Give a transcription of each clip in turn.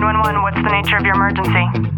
911, what's the nature of your emergency?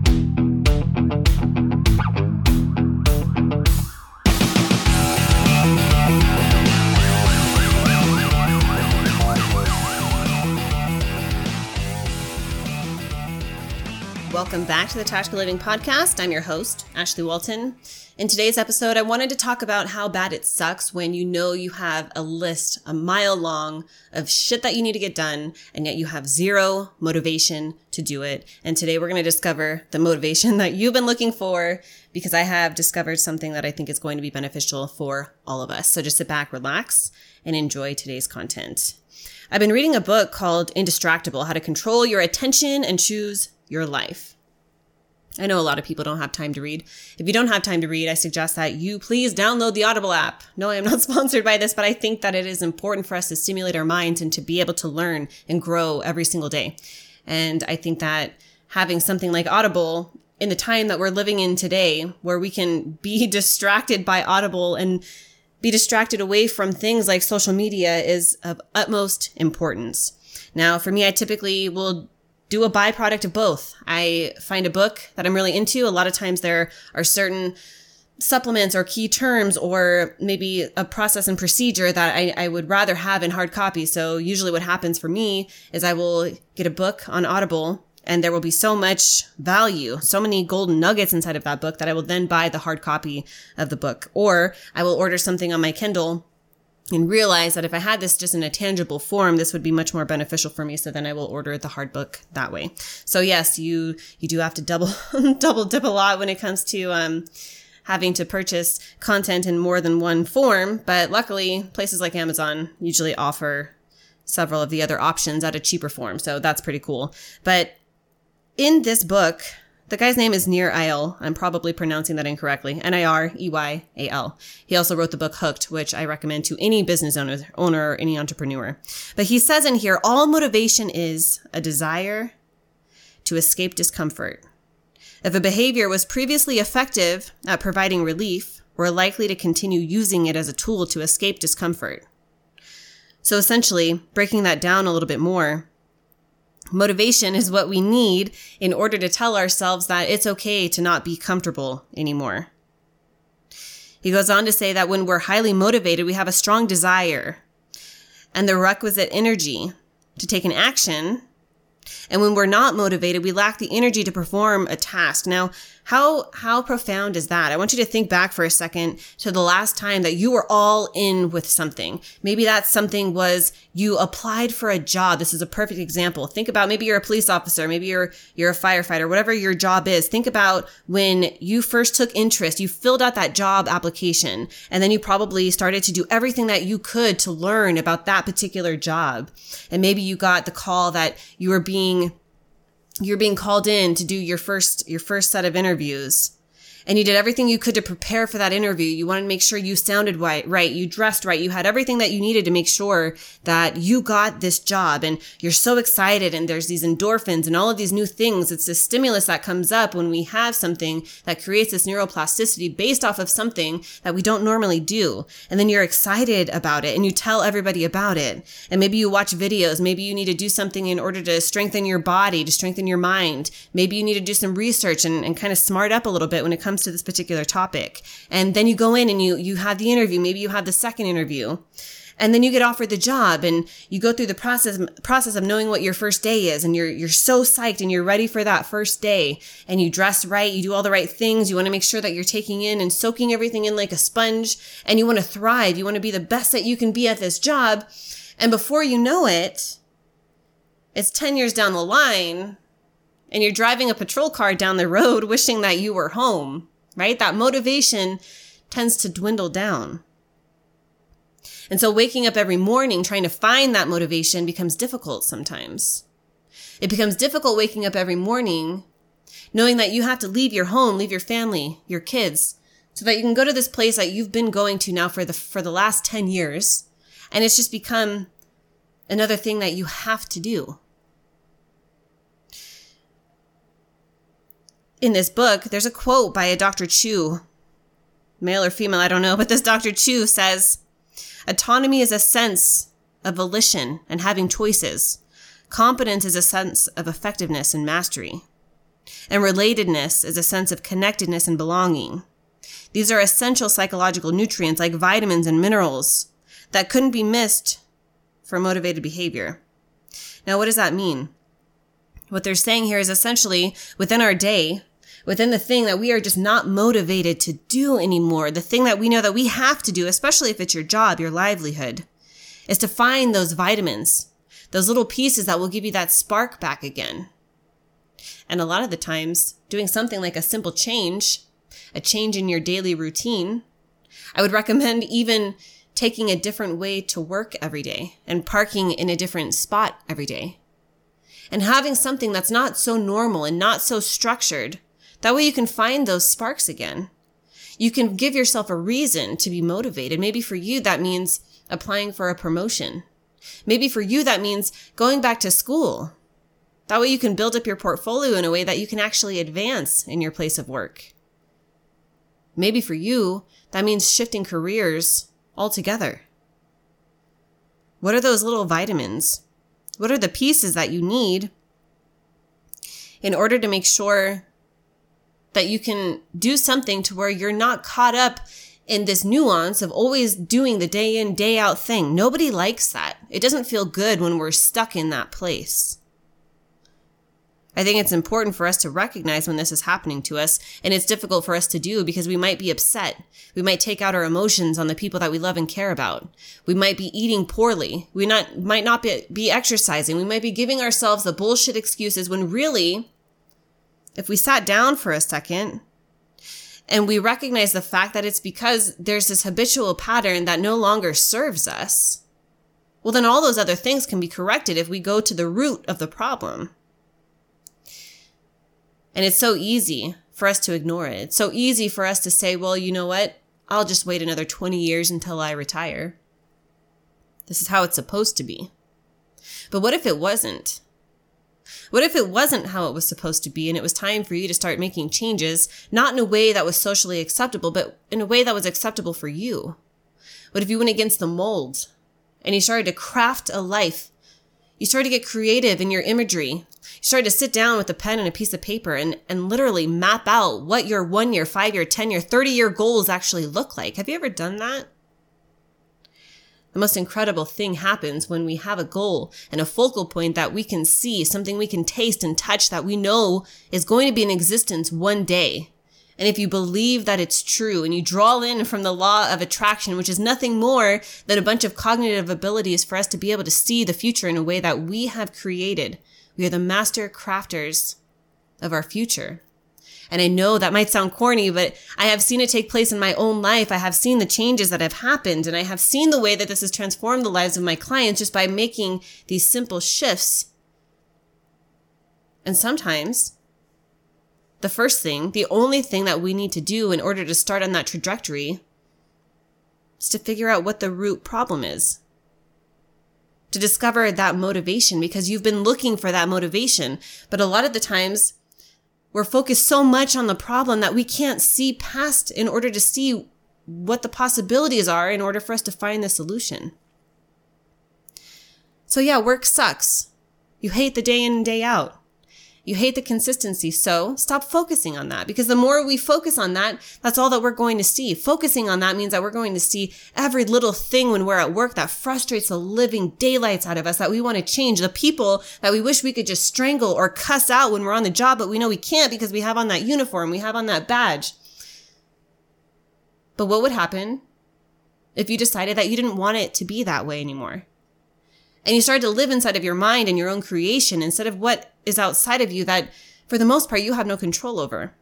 Welcome back to the Tactical Living Podcast. I'm your host, Ashley Walton. In today's episode, I wanted to talk about how bad it sucks when you know you have a list a mile long of shit that you need to get done, and yet you have zero motivation to do it. And today we're going to discover the motivation that you've been looking for because I have discovered something that I think is going to be beneficial for all of us. So just sit back, relax, and enjoy today's content. I've been reading a book called Indistractable How to Control Your Attention and Choose Your Life. I know a lot of people don't have time to read. If you don't have time to read, I suggest that you please download the Audible app. No, I am not sponsored by this, but I think that it is important for us to stimulate our minds and to be able to learn and grow every single day. And I think that having something like Audible in the time that we're living in today, where we can be distracted by Audible and be distracted away from things like social media is of utmost importance. Now, for me, I typically will do a byproduct of both. I find a book that I'm really into. A lot of times there are certain supplements or key terms or maybe a process and procedure that I, I would rather have in hard copy. So usually what happens for me is I will get a book on Audible and there will be so much value, so many golden nuggets inside of that book that I will then buy the hard copy of the book. Or I will order something on my Kindle and realize that if I had this just in a tangible form, this would be much more beneficial for me. So then I will order the hard book that way. So yes, you, you do have to double, double dip a lot when it comes to, um, having to purchase content in more than one form. But luckily places like Amazon usually offer several of the other options at a cheaper form. So that's pretty cool. But in this book, the guy's name is Nir Eyal. I'm probably pronouncing that incorrectly. N-I-R-E-Y-A-L. He also wrote the book Hooked, which I recommend to any business owner, owner or any entrepreneur. But he says in here, all motivation is a desire to escape discomfort. If a behavior was previously effective at providing relief, we're likely to continue using it as a tool to escape discomfort. So essentially, breaking that down a little bit more, Motivation is what we need in order to tell ourselves that it's okay to not be comfortable anymore. He goes on to say that when we're highly motivated, we have a strong desire and the requisite energy to take an action. And when we're not motivated, we lack the energy to perform a task. Now, how, how profound is that? I want you to think back for a second to the last time that you were all in with something. Maybe that something was you applied for a job. This is a perfect example. Think about maybe you're a police officer, maybe you're, you're a firefighter, whatever your job is. Think about when you first took interest, you filled out that job application, and then you probably started to do everything that you could to learn about that particular job. And maybe you got the call that you were being you're being called in to do your first your first set of interviews and you did everything you could to prepare for that interview. You wanted to make sure you sounded right, right, you dressed right, you had everything that you needed to make sure that you got this job and you're so excited and there's these endorphins and all of these new things. It's this stimulus that comes up when we have something that creates this neuroplasticity based off of something that we don't normally do. And then you're excited about it and you tell everybody about it. And maybe you watch videos. Maybe you need to do something in order to strengthen your body, to strengthen your mind. Maybe you need to do some research and, and kind of smart up a little bit when it comes comes to this particular topic. And then you go in and you, you have the interview. Maybe you have the second interview. And then you get offered the job and you go through the process process of knowing what your first day is. And you're you're so psyched and you're ready for that first day. And you dress right you do all the right things. You want to make sure that you're taking in and soaking everything in like a sponge. And you want to thrive. You want to be the best that you can be at this job. And before you know it it's 10 years down the line and you're driving a patrol car down the road wishing that you were home, right? That motivation tends to dwindle down. And so waking up every morning trying to find that motivation becomes difficult sometimes. It becomes difficult waking up every morning knowing that you have to leave your home, leave your family, your kids, so that you can go to this place that you've been going to now for the, for the last 10 years. And it's just become another thing that you have to do. In this book, there's a quote by a Dr. Chu, male or female, I don't know, but this Dr. Chu says, autonomy is a sense of volition and having choices. Competence is a sense of effectiveness and mastery. And relatedness is a sense of connectedness and belonging. These are essential psychological nutrients like vitamins and minerals that couldn't be missed for motivated behavior. Now, what does that mean? What they're saying here is essentially within our day, within the thing that we are just not motivated to do anymore, the thing that we know that we have to do, especially if it's your job, your livelihood, is to find those vitamins, those little pieces that will give you that spark back again. And a lot of the times, doing something like a simple change, a change in your daily routine, I would recommend even taking a different way to work every day and parking in a different spot every day. And having something that's not so normal and not so structured. That way you can find those sparks again. You can give yourself a reason to be motivated. Maybe for you, that means applying for a promotion. Maybe for you, that means going back to school. That way you can build up your portfolio in a way that you can actually advance in your place of work. Maybe for you, that means shifting careers altogether. What are those little vitamins? What are the pieces that you need in order to make sure that you can do something to where you're not caught up in this nuance of always doing the day in, day out thing. Nobody likes that. It doesn't feel good when we're stuck in that place. I think it's important for us to recognize when this is happening to us, and it's difficult for us to do because we might be upset. We might take out our emotions on the people that we love and care about. We might be eating poorly. We not, might not be, be exercising. We might be giving ourselves the bullshit excuses when really, if we sat down for a second and we recognize the fact that it's because there's this habitual pattern that no longer serves us, well, then all those other things can be corrected if we go to the root of the problem. And it's so easy for us to ignore it. It's so easy for us to say, well, you know what? I'll just wait another 20 years until I retire. This is how it's supposed to be. But what if it wasn't? What if it wasn't how it was supposed to be and it was time for you to start making changes, not in a way that was socially acceptable, but in a way that was acceptable for you? What if you went against the mold and you started to craft a life? You started to get creative in your imagery you started to sit down with a pen and a piece of paper and, and literally map out what your one year, five year, 10 year, 30 year goals actually look like. Have you ever done that? The most incredible thing happens when we have a goal and a focal point that we can see, something we can taste and touch that we know is going to be in existence one day. And if you believe that it's true and you draw in from the law of attraction, which is nothing more than a bunch of cognitive abilities for us to be able to see the future in a way that we have created, we are the master crafters of our future. And I know that might sound corny, but I have seen it take place in my own life. I have seen the changes that have happened and I have seen the way that this has transformed the lives of my clients just by making these simple shifts. And sometimes the first thing, the only thing that we need to do in order to start on that trajectory is to figure out what the root problem is to discover that motivation because you've been looking for that motivation. But a lot of the times we're focused so much on the problem that we can't see past in order to see what the possibilities are in order for us to find the solution. So yeah, work sucks. You hate the day in and day out. You hate the consistency. So stop focusing on that because the more we focus on that, that's all that we're going to see. Focusing on that means that we're going to see every little thing when we're at work that frustrates the living daylights out of us that we want to change. The people that we wish we could just strangle or cuss out when we're on the job, but we know we can't because we have on that uniform. We have on that badge. But what would happen if you decided that you didn't want it to be that way anymore? And you started to live inside of your mind and your own creation instead of what is outside of you that for the most part you have no control over.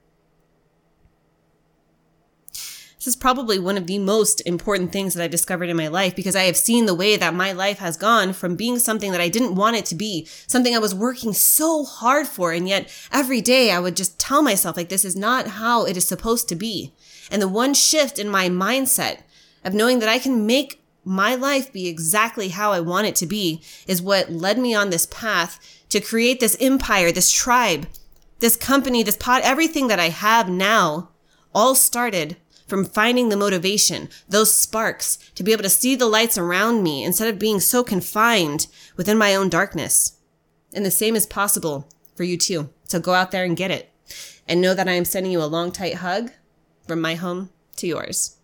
This is probably one of the most important things that I've discovered in my life because I have seen the way that my life has gone from being something that I didn't want it to be, something I was working so hard for. And yet every day I would just tell myself like, this is not how it is supposed to be. And the one shift in my mindset of knowing that I can make my life be exactly how I want it to be is what led me on this path to create this empire, this tribe, this company, this pod, everything that I have now all started from finding the motivation, those sparks to be able to see the lights around me instead of being so confined within my own darkness. And the same is possible for you too. So go out there and get it. And know that I am sending you a long, tight hug from my home to yours.